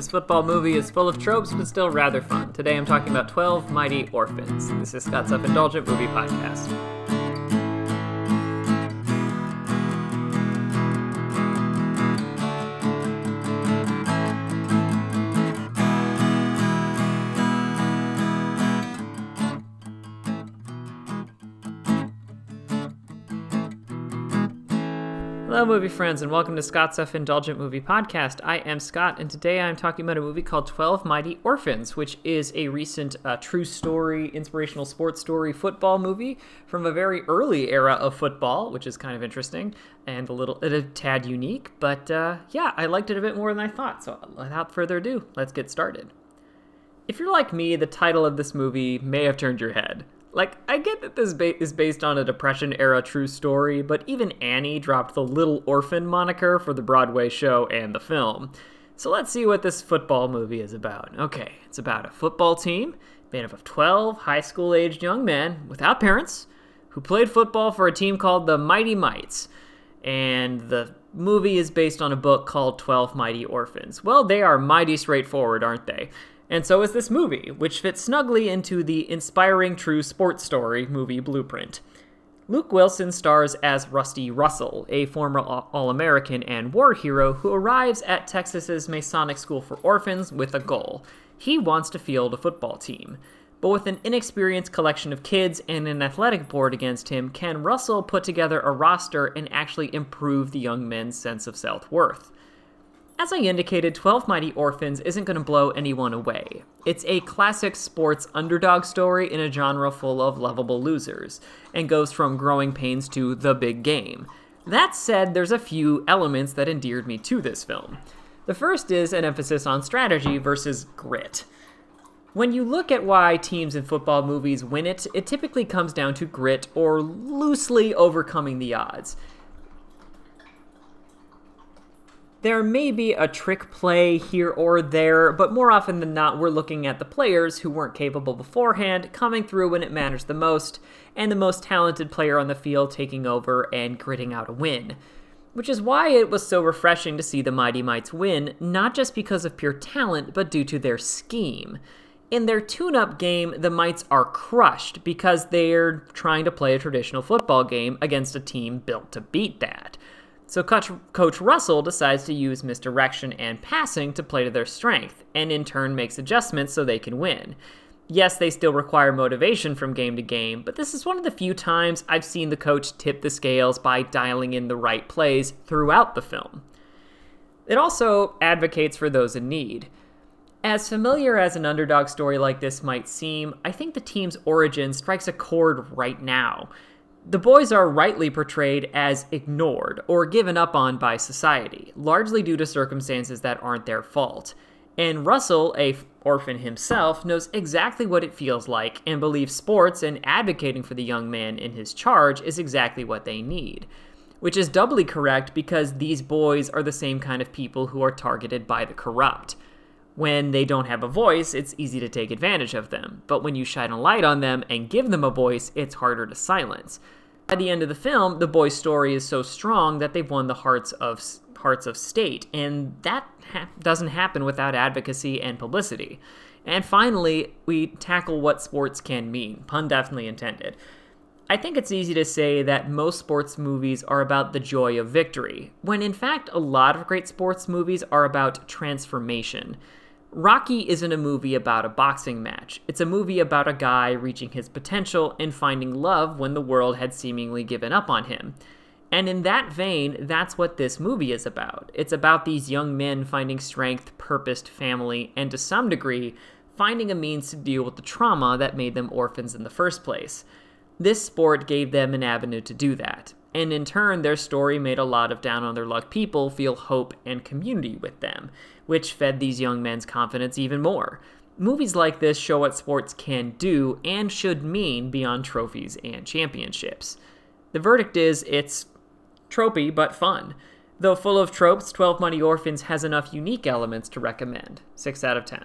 This football movie is full of tropes, but still rather fun. Today I'm talking about 12 Mighty Orphans. This is Scott's Self Indulgent Movie Podcast. Hello, movie friends, and welcome to Scott's F Indulgent Movie Podcast. I am Scott, and today I'm talking about a movie called 12 Mighty Orphans, which is a recent uh, true story, inspirational sports story football movie from a very early era of football, which is kind of interesting and a little, a tad unique. But uh, yeah, I liked it a bit more than I thought. So without further ado, let's get started. If you're like me, the title of this movie may have turned your head. Like, I get that this ba- is based on a Depression era true story, but even Annie dropped the Little Orphan moniker for the Broadway show and the film. So let's see what this football movie is about. Okay, it's about a football team made up of 12 high school aged young men without parents who played football for a team called the Mighty Mites. And the movie is based on a book called 12 Mighty Orphans. Well, they are mighty straightforward, aren't they? And so is this movie, which fits snugly into the inspiring true sports story movie blueprint. Luke Wilson stars as Rusty Russell, a former All American and war hero who arrives at Texas's Masonic School for Orphans with a goal. He wants to field a football team. But with an inexperienced collection of kids and an athletic board against him, can Russell put together a roster and actually improve the young men's sense of self worth? As I indicated, 12 Mighty Orphans isn't going to blow anyone away. It's a classic sports underdog story in a genre full of lovable losers, and goes from growing pains to the big game. That said, there's a few elements that endeared me to this film. The first is an emphasis on strategy versus grit. When you look at why teams in football movies win it, it typically comes down to grit or loosely overcoming the odds. There may be a trick play here or there, but more often than not, we're looking at the players who weren't capable beforehand coming through when it matters the most, and the most talented player on the field taking over and gritting out a win. Which is why it was so refreshing to see the Mighty Mites win, not just because of pure talent, but due to their scheme. In their tune up game, the Mites are crushed because they're trying to play a traditional football game against a team built to beat that. So Coach, Coach Russell decides to use misdirection and passing to play to their strength, and in turn makes adjustments so they can win. Yes, they still require motivation from game to game, but this is one of the few times I've seen the coach tip the scales by dialing in the right plays throughout the film. It also advocates for those in need. As familiar as an underdog story like this might seem, I think the team's origin strikes a chord right now. The boys are rightly portrayed as ignored or given up on by society, largely due to circumstances that aren't their fault. And Russell, a orphan himself, knows exactly what it feels like and believes sports and advocating for the young man in his charge is exactly what they need. Which is doubly correct because these boys are the same kind of people who are targeted by the corrupt. When they don't have a voice, it's easy to take advantage of them, but when you shine a light on them and give them a voice, it's harder to silence. By the end of the film, the boy's story is so strong that they've won the hearts of hearts of state, and that ha- doesn't happen without advocacy and publicity. And finally, we tackle what sports can mean, pun definitely intended. I think it's easy to say that most sports movies are about the joy of victory, when in fact, a lot of great sports movies are about transformation. Rocky isn't a movie about a boxing match. It's a movie about a guy reaching his potential and finding love when the world had seemingly given up on him. And in that vein, that's what this movie is about. It's about these young men finding strength, purposed family, and to some degree, finding a means to deal with the trauma that made them orphans in the first place. This sport gave them an avenue to do that. And in turn, their story made a lot of down on their luck people feel hope and community with them, which fed these young men's confidence even more. Movies like this show what sports can do and should mean beyond trophies and championships. The verdict is it's tropey but fun. Though full of tropes, 12 Mighty Orphans has enough unique elements to recommend. 6 out of 10.